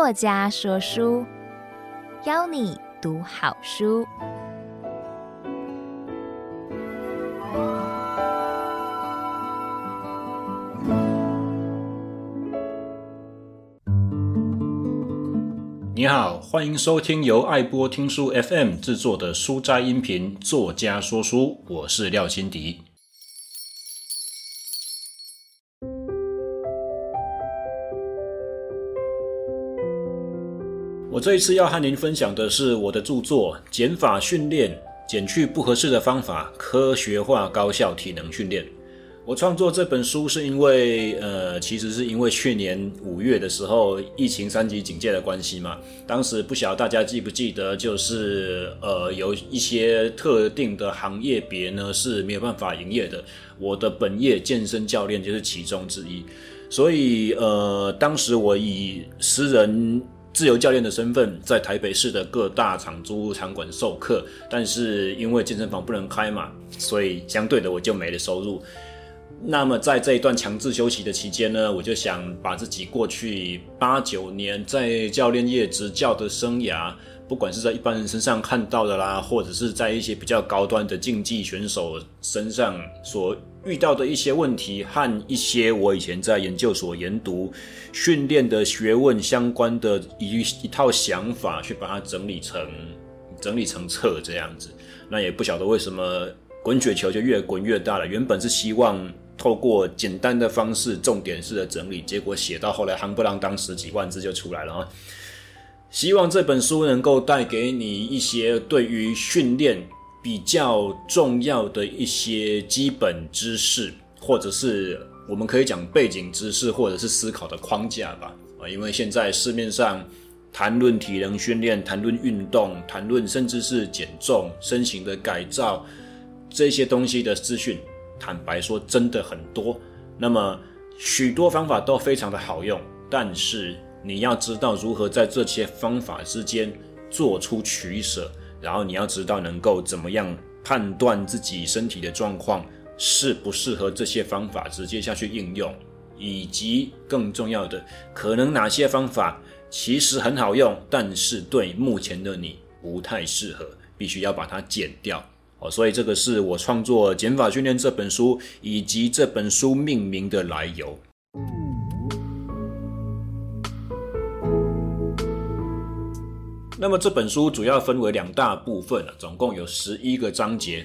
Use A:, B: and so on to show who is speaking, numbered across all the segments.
A: 作家说书，邀你读好书。
B: 你好，欢迎收听由爱播听书 FM 制作的书斋音频《作家说书》，我是廖欣迪。这一次要和您分享的是我的著作《减法训练：减去不合适的方法，科学化高效体能训练》。我创作这本书是因为，呃，其实是因为去年五月的时候，疫情三级警戒的关系嘛。当时不晓得大家记不记得，就是呃，有一些特定的行业别呢是没有办法营业的。我的本业健身教练就是其中之一。所以，呃，当时我以私人自由教练的身份，在台北市的各大场租场馆授课，但是因为健身房不能开嘛，所以相对的我就没了收入。那么在这一段强制休息的期间呢，我就想把自己过去八九年在教练业执教的生涯，不管是在一般人身上看到的啦，或者是在一些比较高端的竞技选手身上所遇到的一些问题，和一些我以前在研究所研读训练的学问相关的一一套想法，去把它整理成整理成册这样子。那也不晓得为什么滚雪球就越滚越大了。原本是希望。透过简单的方式，重点式的整理，结果写到后来，夯不啷当十几万字就出来了啊！希望这本书能够带给你一些对于训练比较重要的一些基本知识，或者是我们可以讲背景知识，或者是思考的框架吧。啊，因为现在市面上谈论体能训练、谈论运动、谈论甚至是减重、身形的改造这些东西的资讯。坦白说，真的很多。那么许多方法都非常的好用，但是你要知道如何在这些方法之间做出取舍，然后你要知道能够怎么样判断自己身体的状况适不适合这些方法直接下去应用，以及更重要的，可能哪些方法其实很好用，但是对目前的你不太适合，必须要把它减掉。哦，所以这个是我创作《减法训练》这本书以及这本书命名的来由。那么这本书主要分为两大部分，总共有十一个章节。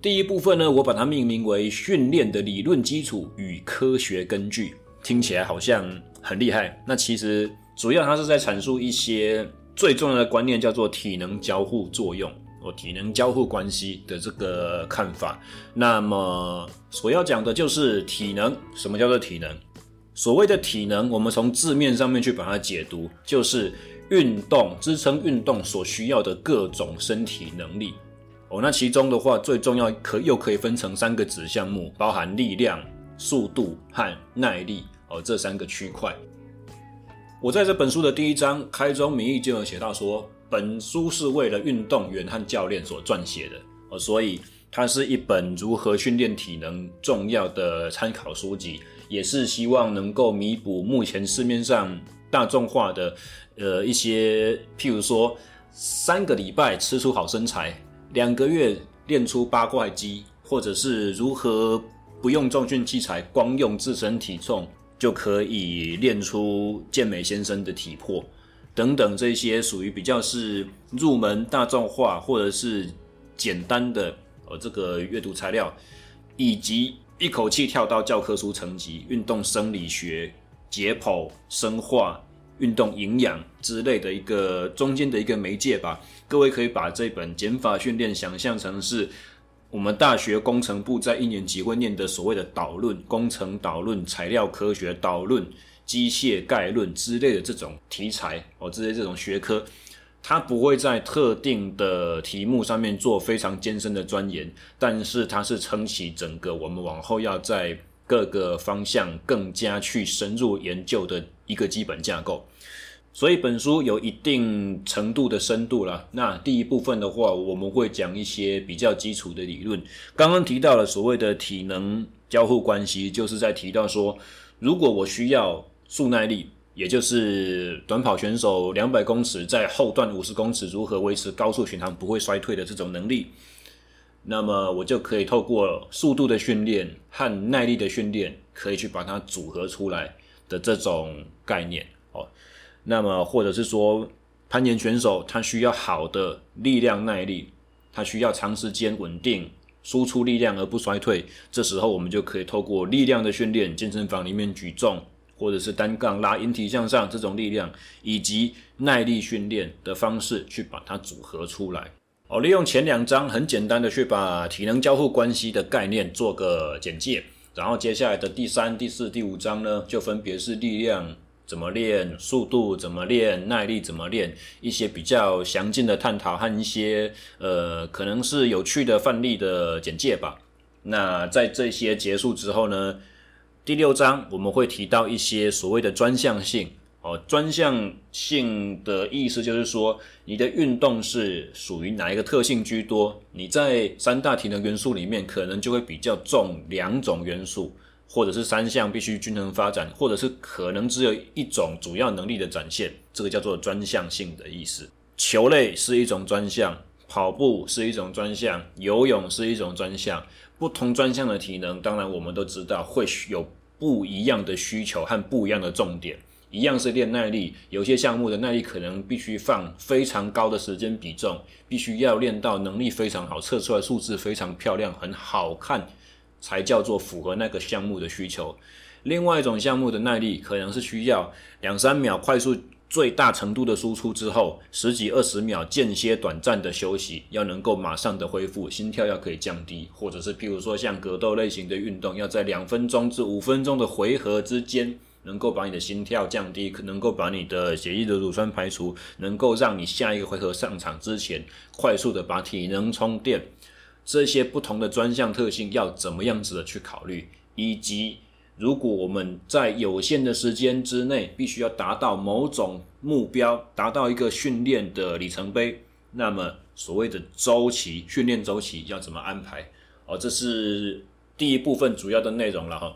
B: 第一部分呢，我把它命名为“训练的理论基础与科学根据”，听起来好像很厉害。那其实主要它是在阐述一些最重要的观念，叫做体能交互作用。我体能交互关系的这个看法，那么所要讲的就是体能。什么叫做体能？所谓的体能，我们从字面上面去把它解读，就是运动支撑运动所需要的各种身体能力。哦，那其中的话，最重要可又可以分成三个子项目，包含力量、速度和耐力。哦，这三个区块。我在这本书的第一章开宗明义就有写到说。本书是为了运动员和教练所撰写的哦，所以它是一本如何训练体能重要的参考书籍，也是希望能够弥补目前市面上大众化的呃一些，譬如说三个礼拜吃出好身材，两个月练出八块肌，或者是如何不用重训器材，光用自身体重就可以练出健美先生的体魄。等等，这些属于比较是入门大众化或者是简单的呃这个阅读材料，以及一口气跳到教科书层级，运动生理学、解剖、生化、运动营养之类的一个中间的一个媒介吧。各位可以把这本减法训练想象成是我们大学工程部在一年级会念的所谓的导论、工程导论、材料科学导论。机械概论之类的这种题材哦，这些这种学科，它不会在特定的题目上面做非常艰深的钻研，但是它是撑起整个我们往后要在各个方向更加去深入研究的一个基本架构。所以本书有一定程度的深度了。那第一部分的话，我们会讲一些比较基础的理论。刚刚提到了所谓的体能交互关系，就是在提到说，如果我需要速耐力，也就是短跑选手两百公尺在后段五十公尺如何维持高速巡航不会衰退的这种能力，那么我就可以透过速度的训练和耐力的训练，可以去把它组合出来的这种概念哦。那么或者是说，攀岩选手他需要好的力量耐力，他需要长时间稳定输出力量而不衰退，这时候我们就可以透过力量的训练，健身房里面举重。或者是单杠拉引体向上这种力量，以及耐力训练的方式去把它组合出来。好，利用前两章很简单的去把体能交互关系的概念做个简介，然后接下来的第三、第四、第五章呢，就分别是力量怎么练、速度怎么练、耐力怎么练，一些比较详尽的探讨和一些呃可能是有趣的范例的简介吧。那在这些结束之后呢，第六章我们会提到一些所谓的专项性哦，专项性的意思就是说，你的运动是属于哪一个特性居多？你在三大体能元素里面，可能就会比较重两种元素，或者是三项必须均衡发展，或者是可能只有一种主要能力的展现，这个叫做专项性的意思。球类是一种专项，跑步是一种专项，游泳是一种专项。不同专项的体能，当然我们都知道会有不一样的需求和不一样的重点。一样是练耐力，有些项目的耐力可能必须放非常高的时间比重，必须要练到能力非常好，测出来数字非常漂亮、很好看，才叫做符合那个项目的需求。另外一种项目的耐力，可能是需要两三秒快速。最大程度的输出之后，十几二十秒间歇短暂的休息，要能够马上的恢复，心跳要可以降低，或者是譬如说像格斗类型的运动，要在两分钟至五分钟的回合之间，能够把你的心跳降低，能够把你的血液的乳酸排除，能够让你下一个回合上场之前，快速的把体能充电。这些不同的专项特性要怎么样子的去考虑，以及。如果我们在有限的时间之内，必须要达到某种目标，达到一个训练的里程碑，那么所谓的周期训练周期要怎么安排？哦，这是第一部分主要的内容了哈。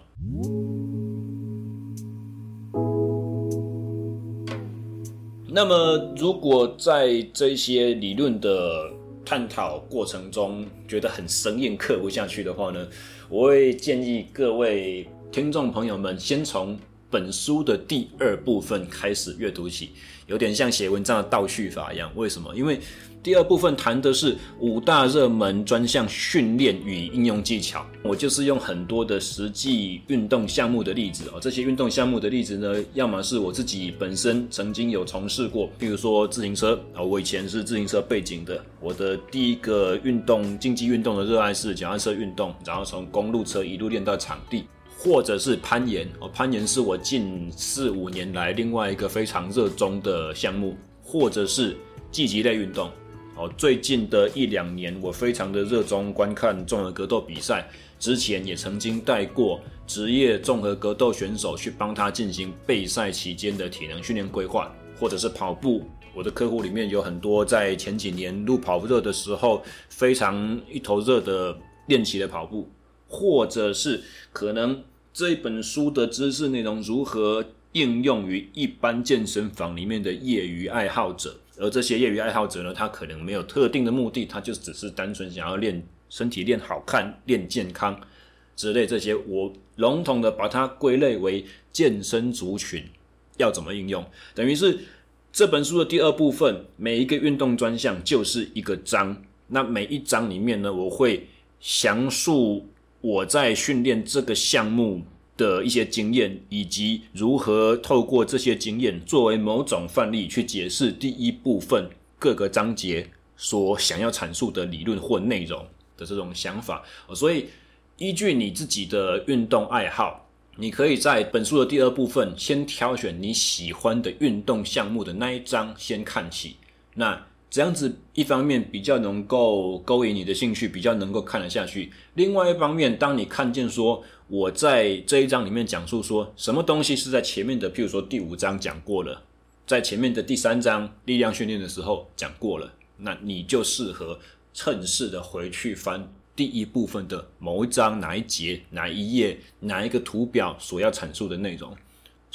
B: 那么，如果在这些理论的探讨过程中觉得很生硬、刻不下去的话呢，我会建议各位。听众朋友们，先从本书的第二部分开始阅读起，有点像写文章的倒叙法一样。为什么？因为第二部分谈的是五大热门专项训练与应用技巧。我就是用很多的实际运动项目的例子哦，这些运动项目的例子呢，要么是我自己本身曾经有从事过，比如说自行车啊，我以前是自行车背景的，我的第一个运动竞技运动的热爱是脚踏车运动，然后从公路车一路练到场地。或者是攀岩哦，攀岩是我近四五年来另外一个非常热衷的项目，或者是竞技类运动哦。最近的一两年，我非常的热衷观看综合格斗比赛，之前也曾经带过职业综合格斗选手去帮他进行备赛期间的体能训练规划，或者是跑步。我的客户里面有很多在前几年路跑热的时候非常一头热的练习的跑步。或者是可能这本书的知识内容如何应用于一般健身房里面的业余爱好者，而这些业余爱好者呢，他可能没有特定的目的，他就只是单纯想要练身体、练好看、练健康之类这些。我笼统的把它归类为健身族群，要怎么应用？等于是这本书的第二部分，每一个运动专项就是一个章，那每一章里面呢，我会详述。我在训练这个项目的一些经验，以及如何透过这些经验作为某种范例去解释第一部分各个章节所想要阐述的理论或内容的这种想法。所以，依据你自己的运动爱好，你可以在本书的第二部分先挑选你喜欢的运动项目的那一章先看起。那这样子，一方面比较能够勾引你的兴趣，比较能够看得下去；另外一方面，当你看见说我在这一章里面讲述说什么东西是在前面的，譬如说第五章讲过了，在前面的第三章力量训练的时候讲过了，那你就适合趁势的回去翻第一部分的某一章哪一节哪一页哪一个图表所要阐述的内容。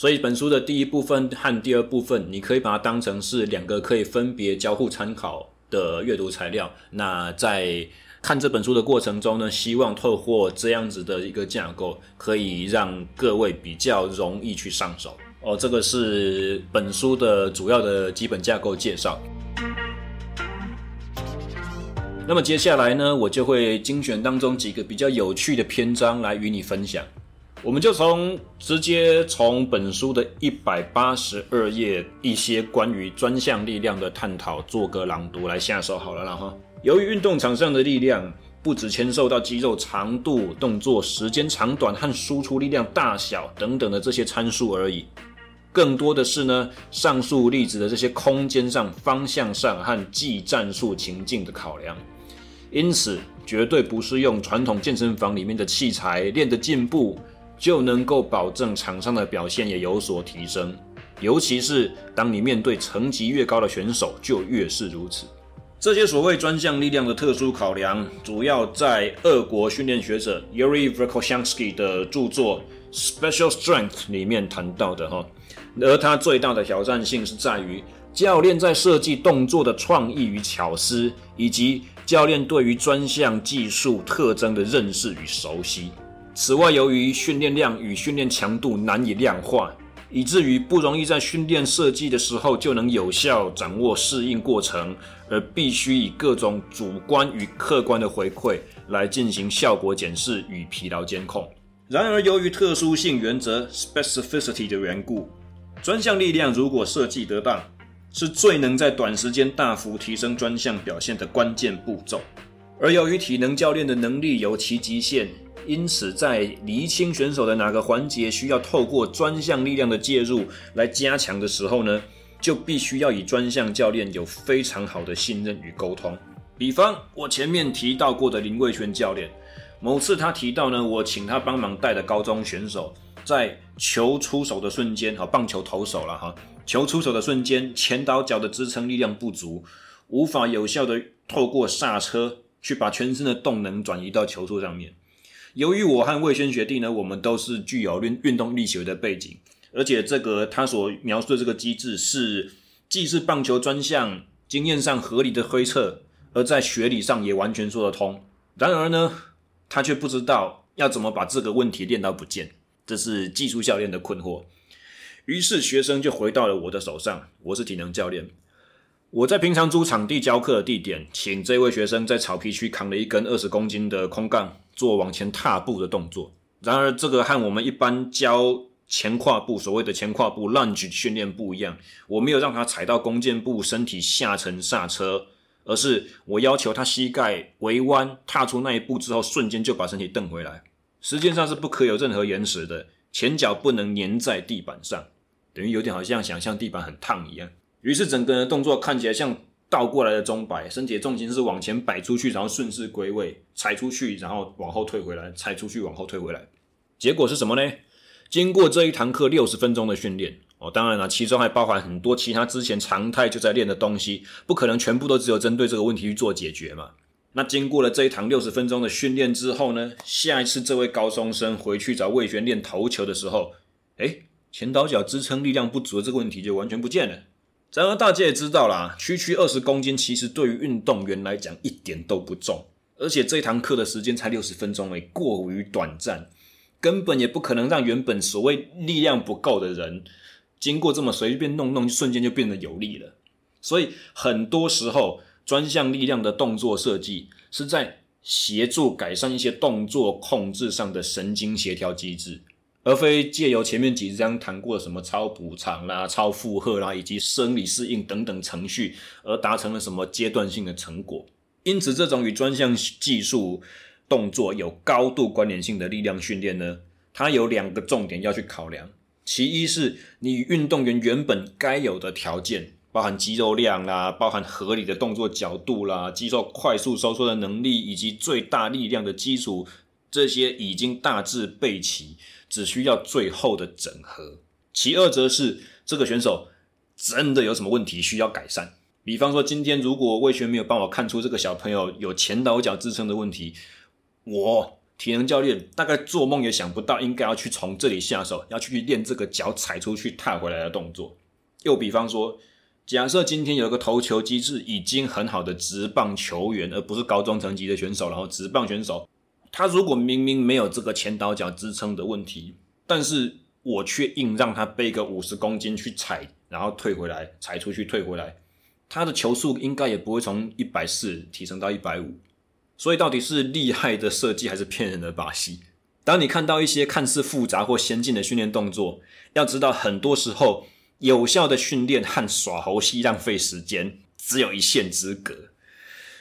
B: 所以本书的第一部分和第二部分，你可以把它当成是两个可以分别交互参考的阅读材料。那在看这本书的过程中呢，希望透过这样子的一个架构，可以让各位比较容易去上手。哦，这个是本书的主要的基本架构介绍。那么接下来呢，我就会精选当中几个比较有趣的篇章来与你分享。我们就从直接从本书的一百八十二页一些关于专项力量的探讨做个朗读来下手好了啦哈。由于运动场上的力量不只牵涉到肌肉长度、动作时间长短和输出力量大小等等的这些参数而已，更多的是呢上述例子的这些空间上、方向上和技战术情境的考量。因此，绝对不是用传统健身房里面的器材练的进步。就能够保证场上的表现也有所提升，尤其是当你面对层级越高的选手，就越是如此。这些所谓专项力量的特殊考量，主要在俄国训练学者 Yuri v e r k o s h a n s k y 的著作《Special Strength》里面谈到的哈。而他最大的挑战性是在于教练在设计动作的创意与巧思，以及教练对于专项技术特征的认识与熟悉。此外，由于训练量与训练强度难以量化，以至于不容易在训练设计的时候就能有效掌握适应过程，而必须以各种主观与客观的回馈来进行效果检视与疲劳监控。然而，由于特殊性原则 （specificity） 的缘故，专项力量如果设计得当，是最能在短时间大幅提升专项表现的关键步骤。而由于体能教练的能力有其极限。因此，在厘清选手的哪个环节需要透过专项力量的介入来加强的时候呢，就必须要与专项教练有非常好的信任与沟通。比方，我前面提到过的林魏轩教练，某次他提到呢，我请他帮忙带的高中选手，在球出手的瞬间，哈，棒球投手了哈，球出手的瞬间，前倒脚的支撑力量不足，无法有效的透过刹车去把全身的动能转移到球速上面。由于我和魏轩学弟呢，我们都是具有运运动力学的背景，而且这个他所描述的这个机制是既是棒球专项经验上合理的推测，而在学理上也完全说得通。然而呢，他却不知道要怎么把这个问题练到不见，这是技术教练的困惑。于是学生就回到了我的手上，我是体能教练。我在平常租场地教课的地点，请这位学生在草皮区扛了一根二十公斤的空杠，做往前踏步的动作。然而，这个和我们一般教前跨步，所谓的前跨步 lunge 训练不一样。我没有让他踩到弓箭步，身体下沉刹车，而是我要求他膝盖微弯，踏出那一步之后，瞬间就把身体蹬回来。时间上是不可有任何延迟的，前脚不能粘在地板上，等于有点好像想象地板很烫一样。于是整个人的动作看起来像倒过来的钟摆，身体的重心是往前摆出去，然后顺势归位，踩出去，然后往后退回来，踩出去，往后退回来。结果是什么呢？经过这一堂课六十分钟的训练，哦，当然了，其中还包含很多其他之前常态就在练的东西，不可能全部都只有针对这个问题去做解决嘛。那经过了这一堂六十分钟的训练之后呢，下一次这位高中生回去找魏轩练投球的时候，诶，前倒脚支撑力量不足的这个问题就完全不见了。然而大家也知道啦，区区二十公斤其实对于运动员来讲一点都不重，而且这堂课的时间才六十分钟诶，过于短暂，根本也不可能让原本所谓力量不够的人，经过这么随便弄弄，瞬间就变得有力了。所以很多时候，专项力量的动作设计是在协助改善一些动作控制上的神经协调机制。而非借由前面几章谈过的什么超补偿啦、超负荷啦，以及生理适应等等程序，而达成了什么阶段性的成果。因此，这种与专项技术动作有高度关联性的力量训练呢，它有两个重点要去考量。其一是你运动员原本该有的条件，包含肌肉量啦，包含合理的动作角度啦，肌肉快速收缩的能力，以及最大力量的基础，这些已经大致备齐。只需要最后的整合。其二则是这个选手真的有什么问题需要改善。比方说，今天如果魏轩没有帮我看出这个小朋友有前倒脚支撑的问题，我体能教练大概做梦也想不到，应该要去从这里下手，要去练这个脚踩出去踏回来的动作。又比方说，假设今天有一个投球机制已经很好的直棒球员，而不是高中层级的选手，然后直棒选手，他如果明明没有这个前倒脚支撑的问题，但是我却硬让他背个五十公斤去踩，然后退回来，踩出去退回来，他的球速应该也不会从一百四提升到一百五。所以到底是厉害的设计还是骗人的把戏？当你看到一些看似复杂或先进的训练动作，要知道很多时候有效的训练和耍猴戏浪费时间只有一线之隔。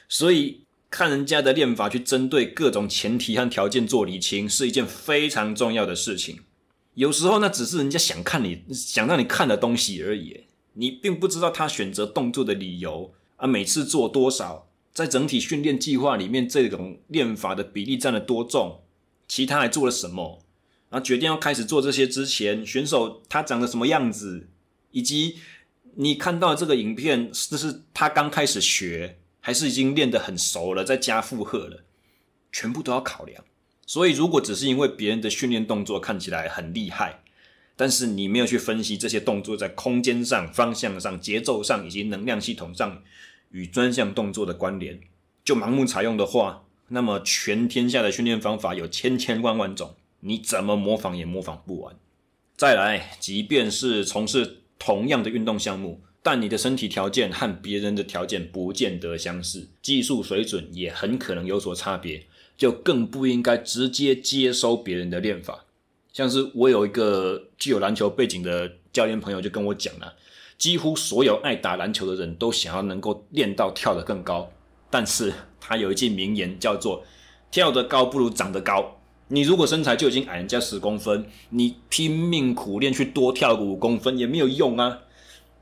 B: 所以看人家的练法去针对各种前提和条件做理清是一件非常重要的事情。有时候那只是人家想看你想让你看的东西而已，你并不知道他选择动作的理由啊，每次做多少。在整体训练计划里面，这种练法的比例占了多重？其他还做了什么？然后决定要开始做这些之前，选手他长得什么样子，以及你看到这个影片，这是他刚开始学，还是已经练得很熟了，在加负荷了，全部都要考量。所以，如果只是因为别人的训练动作看起来很厉害，但是你没有去分析这些动作在空间上、方向上、节奏上以及能量系统上。与专项动作的关联，就盲目采用的话，那么全天下的训练方法有千千万万种，你怎么模仿也模仿不完。再来，即便是从事同样的运动项目，但你的身体条件和别人的条件不见得相似，技术水准也很可能有所差别，就更不应该直接接收别人的练法。像是我有一个具有篮球背景的教练朋友就跟我讲了。几乎所有爱打篮球的人都想要能够练到跳得更高，但是他有一句名言叫做“跳得高不如长得高”。你如果身材就已经矮人家十公分，你拼命苦练去多跳个五公分也没有用啊。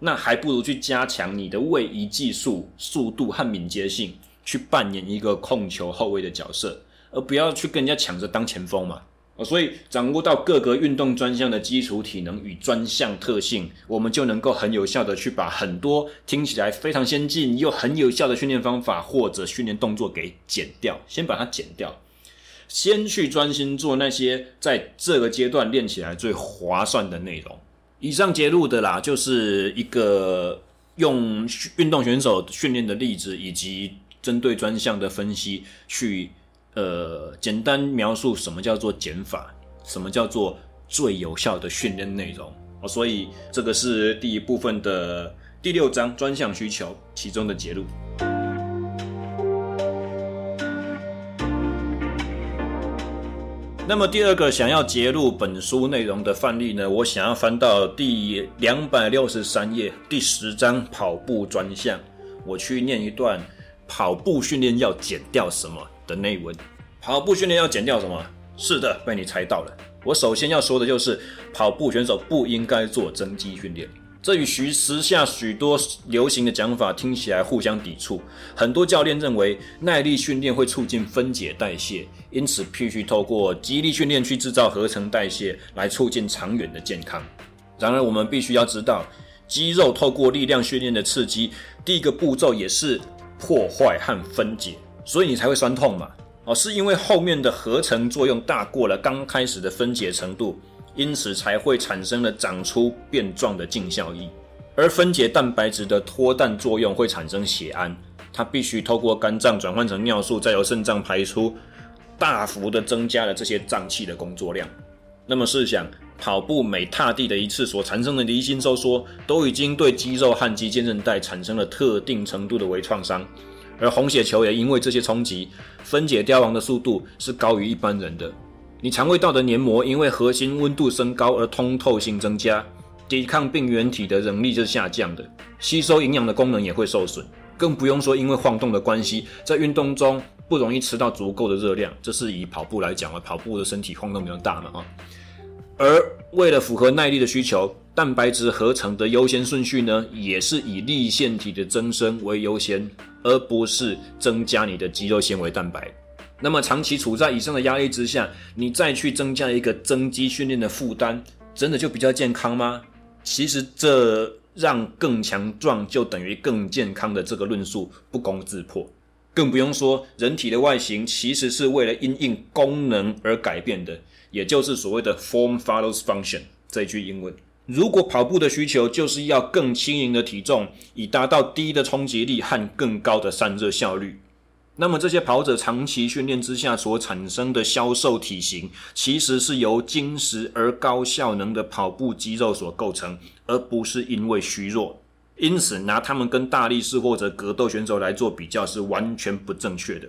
B: 那还不如去加强你的位移技术、速度和敏捷性，去扮演一个控球后卫的角色，而不要去跟人家抢着当前锋嘛。所以掌握到各个运动专项的基础体能与专项特性，我们就能够很有效的去把很多听起来非常先进又很有效的训练方法或者训练动作给减掉，先把它减掉，先去专心做那些在这个阶段练起来最划算的内容。以上揭露的啦，就是一个用运动选手训练的例子，以及针对专项的分析去。呃，简单描述什么叫做减法，什么叫做最有效的训练内容。所以这个是第一部分的第六章专项需求其中的揭露。那么第二个想要揭露本书内容的范例呢，我想要翻到第两百六十三页第十章跑步专项，我去念一段跑步训练要减掉什么的内文，跑步训练要减掉什么？是的，被你猜到了。我首先要说的就是，跑步选手不应该做增肌训练。这与时时下许多流行的讲法听起来互相抵触。很多教练认为耐力训练会促进分解代谢，因此必须透过肌力训练去制造合成代谢，来促进长远的健康。然而，我们必须要知道，肌肉透过力量训练的刺激，第一个步骤也是破坏和分解。所以你才会酸痛嘛？哦，是因为后面的合成作用大过了刚开始的分解程度，因此才会产生了长出变壮的静效益。而分解蛋白质的脱氮作用会产生血氨，它必须透过肝脏转换成尿素，再由肾脏排出，大幅的增加了这些脏器的工作量。那么试想，跑步每踏地的一次所产生的离心收缩，都已经对肌肉和肌腱韧带产生了特定程度的微创伤。而红血球也因为这些冲击，分解凋亡的速度是高于一般人的。你肠胃道的黏膜因为核心温度升高而通透性增加，抵抗病原体的能力就下降的，吸收营养的功能也会受损。更不用说因为晃动的关系，在运动中不容易吃到足够的热量。这是以跑步来讲啊，跑步的身体晃动比较大嘛啊。而为了符合耐力的需求，蛋白质合成的优先顺序呢，也是以粒线体的增生为优先。而不是增加你的肌肉纤维蛋白。那么长期处在以上的压力之下，你再去增加一个增肌训练的负担，真的就比较健康吗？其实这让更强壮就等于更健康的这个论述不攻自破。更不用说人体的外形其实是为了因应功能而改变的，也就是所谓的 “form follows function” 这句英文。如果跑步的需求就是要更轻盈的体重，以达到低的冲击力和更高的散热效率，那么这些跑者长期训练之下所产生的消瘦体型，其实是由精实而高效能的跑步肌肉所构成，而不是因为虚弱。因此，拿他们跟大力士或者格斗选手来做比较是完全不正确的。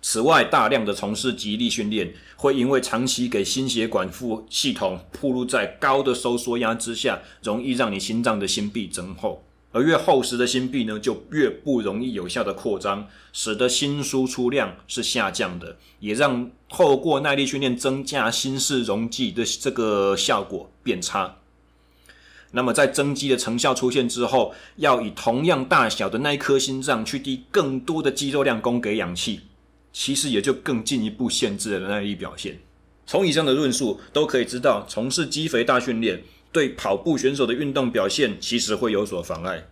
B: 此外，大量的从事极力训练，会因为长期给心血管副系统暴露在高的收缩压之下，容易让你心脏的心壁增厚，而越厚实的心壁呢，就越不容易有效的扩张，使得心输出量是下降的，也让透过耐力训练增加心室容积的这个效果变差。那么在增肌的成效出现之后，要以同样大小的那一颗心脏去滴更多的肌肉量供给氧气。其实也就更进一步限制了耐力表现。从以上的论述都可以知道，从事肌肥大训练对跑步选手的运动表现其实会有所妨碍。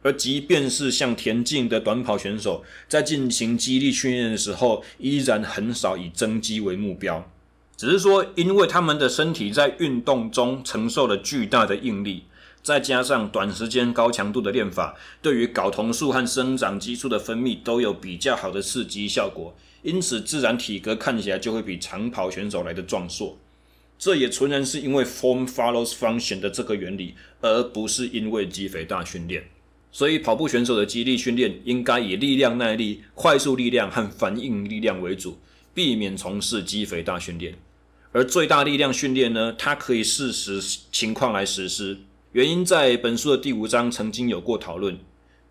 B: 而即便是像田径的短跑选手，在进行肌力训练的时候，依然很少以增肌为目标。只是说，因为他们的身体在运动中承受了巨大的应力。再加上短时间高强度的练法，对于睾酮素和生长激素的分泌都有比较好的刺激效果，因此自然体格看起来就会比长跑选手来的壮硕。这也纯然是因为 form follows function 的这个原理，而不是因为肌肥大训练。所以跑步选手的肌力训练应该以力量耐力、快速力量和反应力量为主，避免从事肌肥大训练。而最大力量训练呢，它可以视实情况来实施。原因在本书的第五章曾经有过讨论，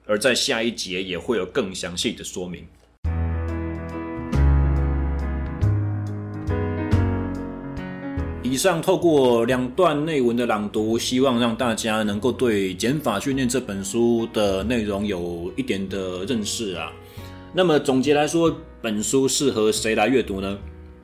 B: 而在下一节也会有更详细的说明。以上透过两段内文的朗读，希望让大家能够对《减法训练》这本书的内容有一点的认识啊。那么总结来说，本书适合谁来阅读呢？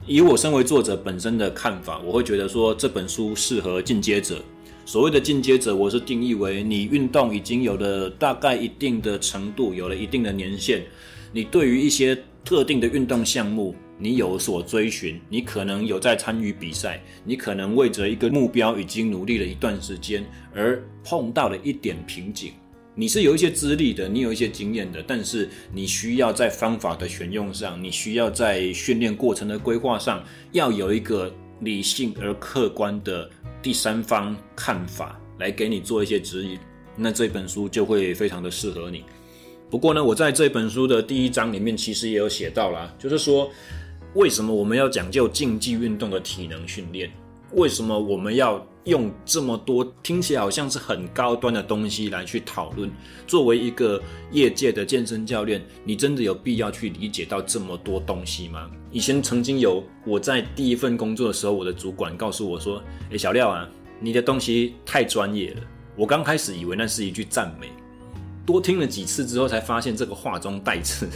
B: 以我身为作者本身的看法，我会觉得说这本书适合进阶者。所谓的进阶者，我是定义为你运动已经有了大概一定的程度，有了一定的年限，你对于一些特定的运动项目，你有所追寻，你可能有在参与比赛，你可能为着一个目标已经努力了一段时间，而碰到了一点瓶颈。你是有一些资历的，你有一些经验的，但是你需要在方法的选用上，你需要在训练过程的规划上，要有一个理性而客观的。第三方看法来给你做一些指引，那这本书就会非常的适合你。不过呢，我在这本书的第一章里面其实也有写到啦，就是说为什么我们要讲究竞技运动的体能训练？为什么我们要用这么多听起来好像是很高端的东西来去讨论？作为一个业界的健身教练，你真的有必要去理解到这么多东西吗？以前曾经有我在第一份工作的时候，我的主管告诉我说：“诶，小廖啊，你的东西太专业了。”我刚开始以为那是一句赞美，多听了几次之后，才发现这个话中带刺。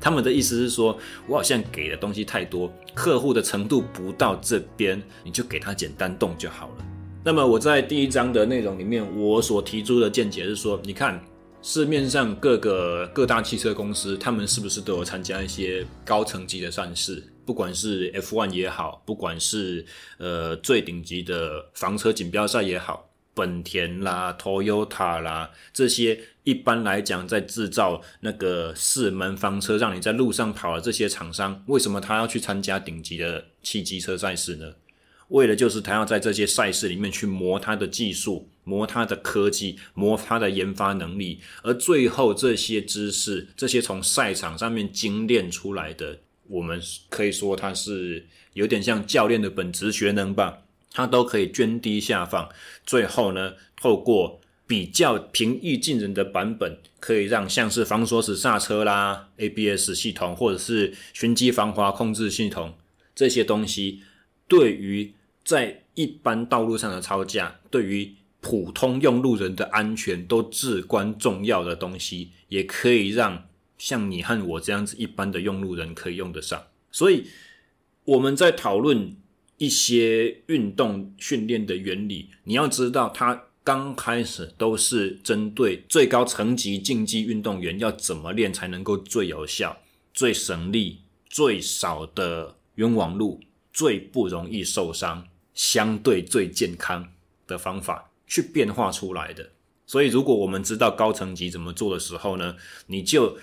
B: 他们的意思是说，我好像给的东西太多，客户的程度不到这边，你就给他简单动就好了。那么我在第一章的内容里面，我所提出的见解是说，你看。市面上各个各大汽车公司，他们是不是都有参加一些高层级的赛事？不管是 F1 也好，不管是呃最顶级的房车锦标赛也好，本田啦、Toyota 啦这些，一般来讲在制造那个四门房车，让你在路上跑的这些厂商，为什么他要去参加顶级的汽机车赛事呢？为了就是他要在这些赛事里面去磨他的技术，磨他的科技，磨他的研发能力，而最后这些知识，这些从赛场上面精炼出来的，我们可以说他是有点像教练的本职学能吧，他都可以涓滴下放，最后呢，透过比较平易近人的版本，可以让像是防锁死刹车啦、ABS 系统或者是循迹防滑控制系统这些东西，对于在一般道路上的操驾，对于普通用路人的安全都至关重要的东西，也可以让像你和我这样子一般的用路人可以用得上。所以我们在讨论一些运动训练的原理，你要知道它刚开始都是针对最高层级竞技运动员要怎么练才能够最有效、最省力、最少的冤枉路、最不容易受伤、相对最健康的方法去变化出来的。所以，如果我们知道高层级怎么做的时候呢，你就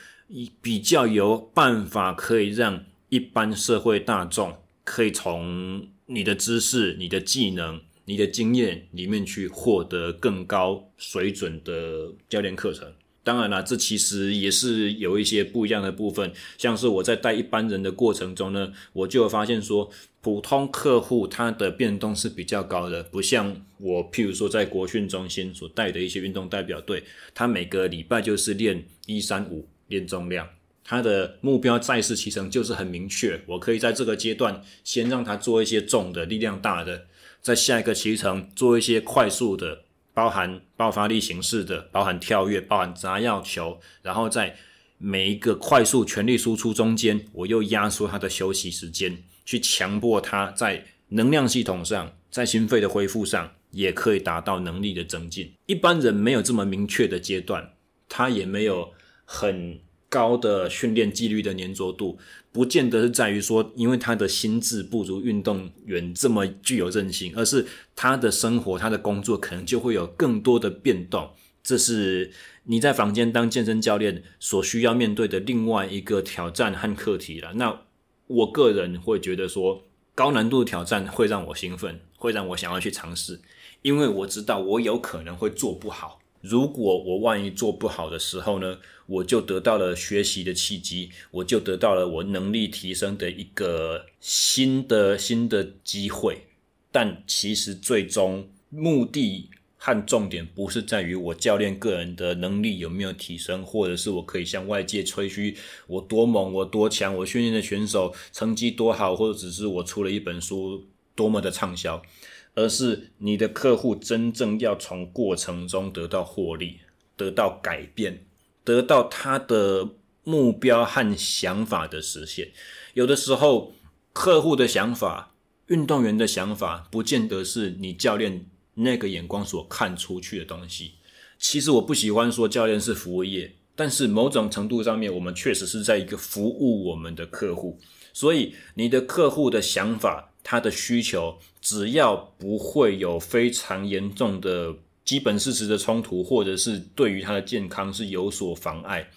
B: 比较有办法可以让一般社会大众可以从你的知识、你的技能。你的经验里面去获得更高水准的教练课程，当然啦，这其实也是有一些不一样的部分。像是我在带一般人的过程中呢，我就发现说，普通客户他的变动是比较高的，不像我譬如说在国训中心所带的一些运动代表队，他每个礼拜就是练一三五练重量，他的目标在试期程就是很明确，我可以在这个阶段先让他做一些重的力量大的。在下一个骑程做一些快速的，包含爆发力形式的，包含跳跃，包含砸药球，然后在每一个快速全力输出中间，我又压缩他的休息时间，去强迫他在能量系统上，在心肺的恢复上，也可以达到能力的增进。一般人没有这么明确的阶段，他也没有很高的训练纪律的粘着度。不见得是在于说，因为他的心智不如运动员这么具有韧性，而是他的生活、他的工作可能就会有更多的变动。这是你在房间当健身教练所需要面对的另外一个挑战和课题了。那我个人会觉得说，高难度的挑战会让我兴奋，会让我想要去尝试，因为我知道我有可能会做不好。如果我万一做不好的时候呢，我就得到了学习的契机，我就得到了我能力提升的一个新的新的机会。但其实最终目的和重点不是在于我教练个人的能力有没有提升，或者是我可以向外界吹嘘我多猛、我多强、我训练的选手成绩多好，或者只是我出了一本书多么的畅销。而是你的客户真正要从过程中得到获利，得到改变，得到他的目标和想法的实现。有的时候，客户的想法、运动员的想法，不见得是你教练那个眼光所看出去的东西。其实我不喜欢说教练是服务业，但是某种程度上面，我们确实是在一个服务我们的客户。所以，你的客户的想法。他的需求，只要不会有非常严重的基本事实的冲突，或者是对于他的健康是有所妨碍，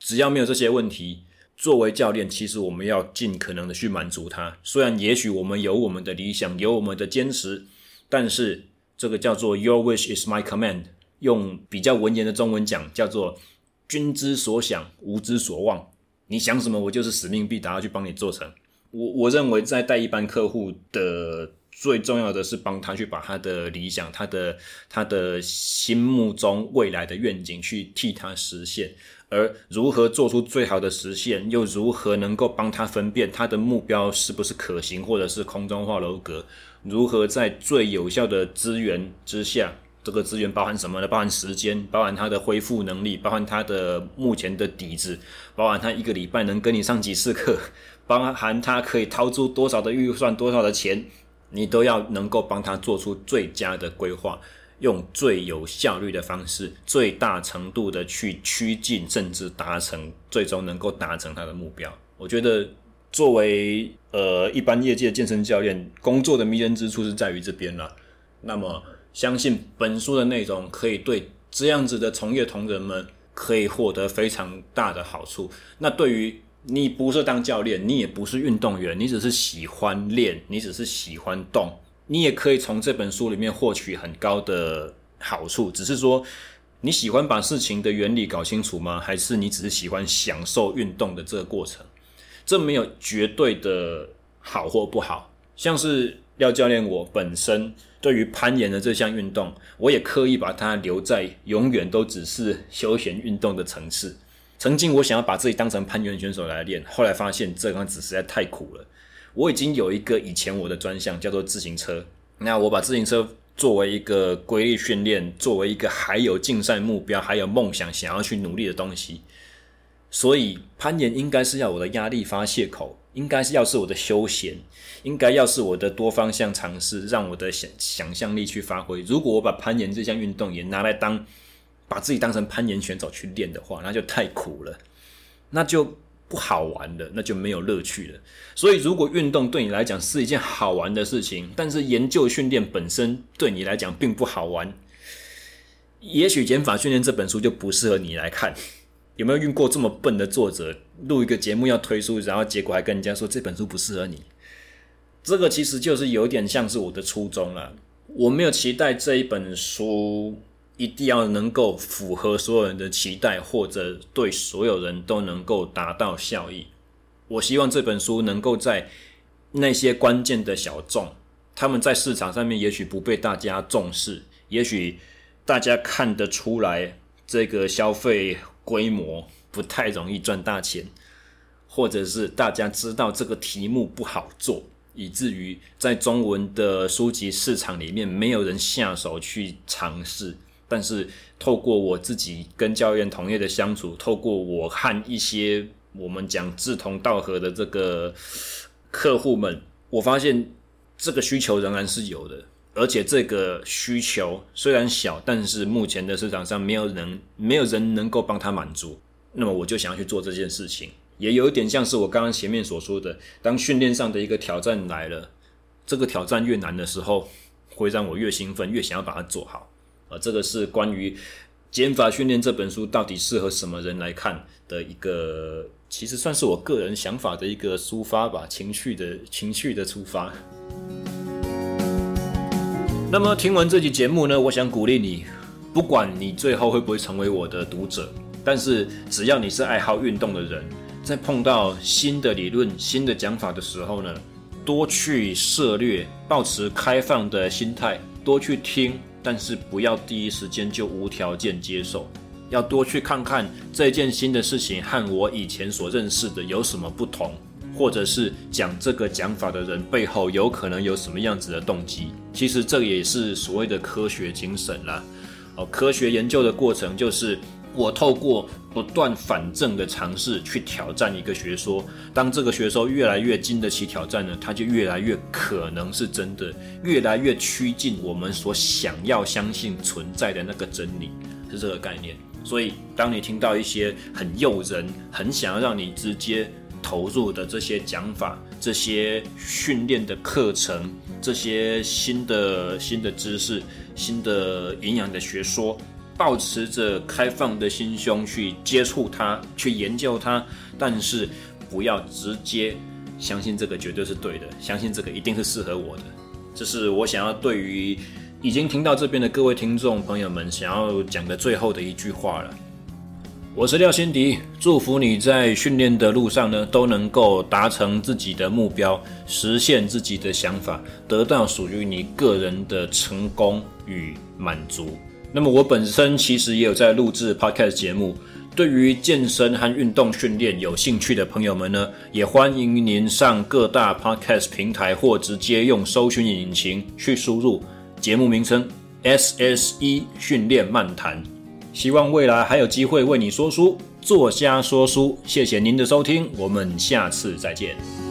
B: 只要没有这些问题，作为教练，其实我们要尽可能的去满足他。虽然也许我们有我们的理想，有我们的坚持，但是这个叫做 “Your wish is my command”，用比较文言的中文讲，叫做“君之所想，吾之所望”。你想什么，我就是使命必达，要去帮你做成。我我认为在带一般客户的最重要的是帮他去把他的理想、他的他的心目中未来的愿景去替他实现，而如何做出最好的实现，又如何能够帮他分辨他的目标是不是可行，或者是空中画楼阁，如何在最有效的资源之下。这个资源包含什么呢？包含时间，包含他的恢复能力，包含他的目前的底子，包含他一个礼拜能跟你上几次课，包含他可以掏出多少的预算、多少的钱，你都要能够帮他做出最佳的规划，用最有效率的方式，最大程度的去趋近，甚至达成，最终能够达成他的目标。我觉得，作为呃一般业界的健身教练，工作的迷人之处是在于这边了。那么。相信本书的内容可以对这样子的从业同仁们可以获得非常大的好处。那对于你不是当教练，你也不是运动员，你只是喜欢练，你只是喜欢动，你也可以从这本书里面获取很高的好处。只是说你喜欢把事情的原理搞清楚吗？还是你只是喜欢享受运动的这个过程？这没有绝对的好或不好。像是廖教练我本身。对于攀岩的这项运动，我也刻意把它留在永远都只是休闲运动的层次。曾经我想要把自己当成攀岩选手来练，后来发现这样子实在太苦了。我已经有一个以前我的专项叫做自行车，那我把自行车作为一个规律训练，作为一个还有竞赛目标、还有梦想想要去努力的东西。所以攀岩应该是要我的压力发泄口，应该是要是我的休闲，应该要是我的多方向尝试，让我的想想象力去发挥。如果我把攀岩这项运动也拿来当，把自己当成攀岩选手去练的话，那就太苦了，那就不好玩了，那就没有乐趣了。所以，如果运动对你来讲是一件好玩的事情，但是研究训练本身对你来讲并不好玩，也许《减法训练》这本书就不适合你来看。有没有遇过这么笨的作者？录一个节目要推出，然后结果还跟人家说这本书不适合你。这个其实就是有点像是我的初衷了。我没有期待这一本书一定要能够符合所有人的期待，或者对所有人都能够达到效益。我希望这本书能够在那些关键的小众，他们在市场上面也许不被大家重视，也许大家看得出来这个消费规模不太容易赚大钱，或者是大家知道这个题目不好做，以至于在中文的书籍市场里面没有人下手去尝试。但是透过我自己跟教练同业的相处，透过我和一些我们讲志同道合的这个客户们，我发现这个需求仍然是有的。而且这个需求虽然小，但是目前的市场上没有人，没有人能够帮他满足。那么我就想要去做这件事情，也有一点像是我刚刚前面所说的，当训练上的一个挑战来了，这个挑战越难的时候，会让我越兴奋，越想要把它做好。啊，这个是关于《减法训练》这本书到底适合什么人来看的一个，其实算是我个人想法的一个抒发吧，情绪的情绪的出发。那么听完这集节目呢，我想鼓励你，不管你最后会不会成为我的读者，但是只要你是爱好运动的人，在碰到新的理论、新的讲法的时候呢，多去涉猎，保持开放的心态，多去听，但是不要第一时间就无条件接受，要多去看看这件新的事情和我以前所认识的有什么不同。或者是讲这个讲法的人背后有可能有什么样子的动机？其实这也是所谓的科学精神啦。哦，科学研究的过程就是我透过不断反证的尝试去挑战一个学说。当这个学说越来越经得起挑战呢，它就越来越可能是真的，越来越趋近我们所想要相信存在的那个真理，是这个概念。所以，当你听到一些很诱人、很想要让你直接投入的这些讲法，这些训练的课程，这些新的新的知识，新的营养的学说，保持着开放的心胸去接触它，去研究它，但是不要直接相信这个绝对是对的，相信这个一定是适合我的。这是我想要对于已经听到这边的各位听众朋友们想要讲的最后的一句话了。我是廖辛迪，祝福你在训练的路上呢，都能够达成自己的目标，实现自己的想法，得到属于你个人的成功与满足。那么我本身其实也有在录制 Podcast 节目，对于健身和运动训练有兴趣的朋友们呢，也欢迎您上各大 Podcast 平台或直接用搜寻引擎去输入节目名称 SSE 训练漫谈。希望未来还有机会为你说书，作家说书。谢谢您的收听，我们下次再见。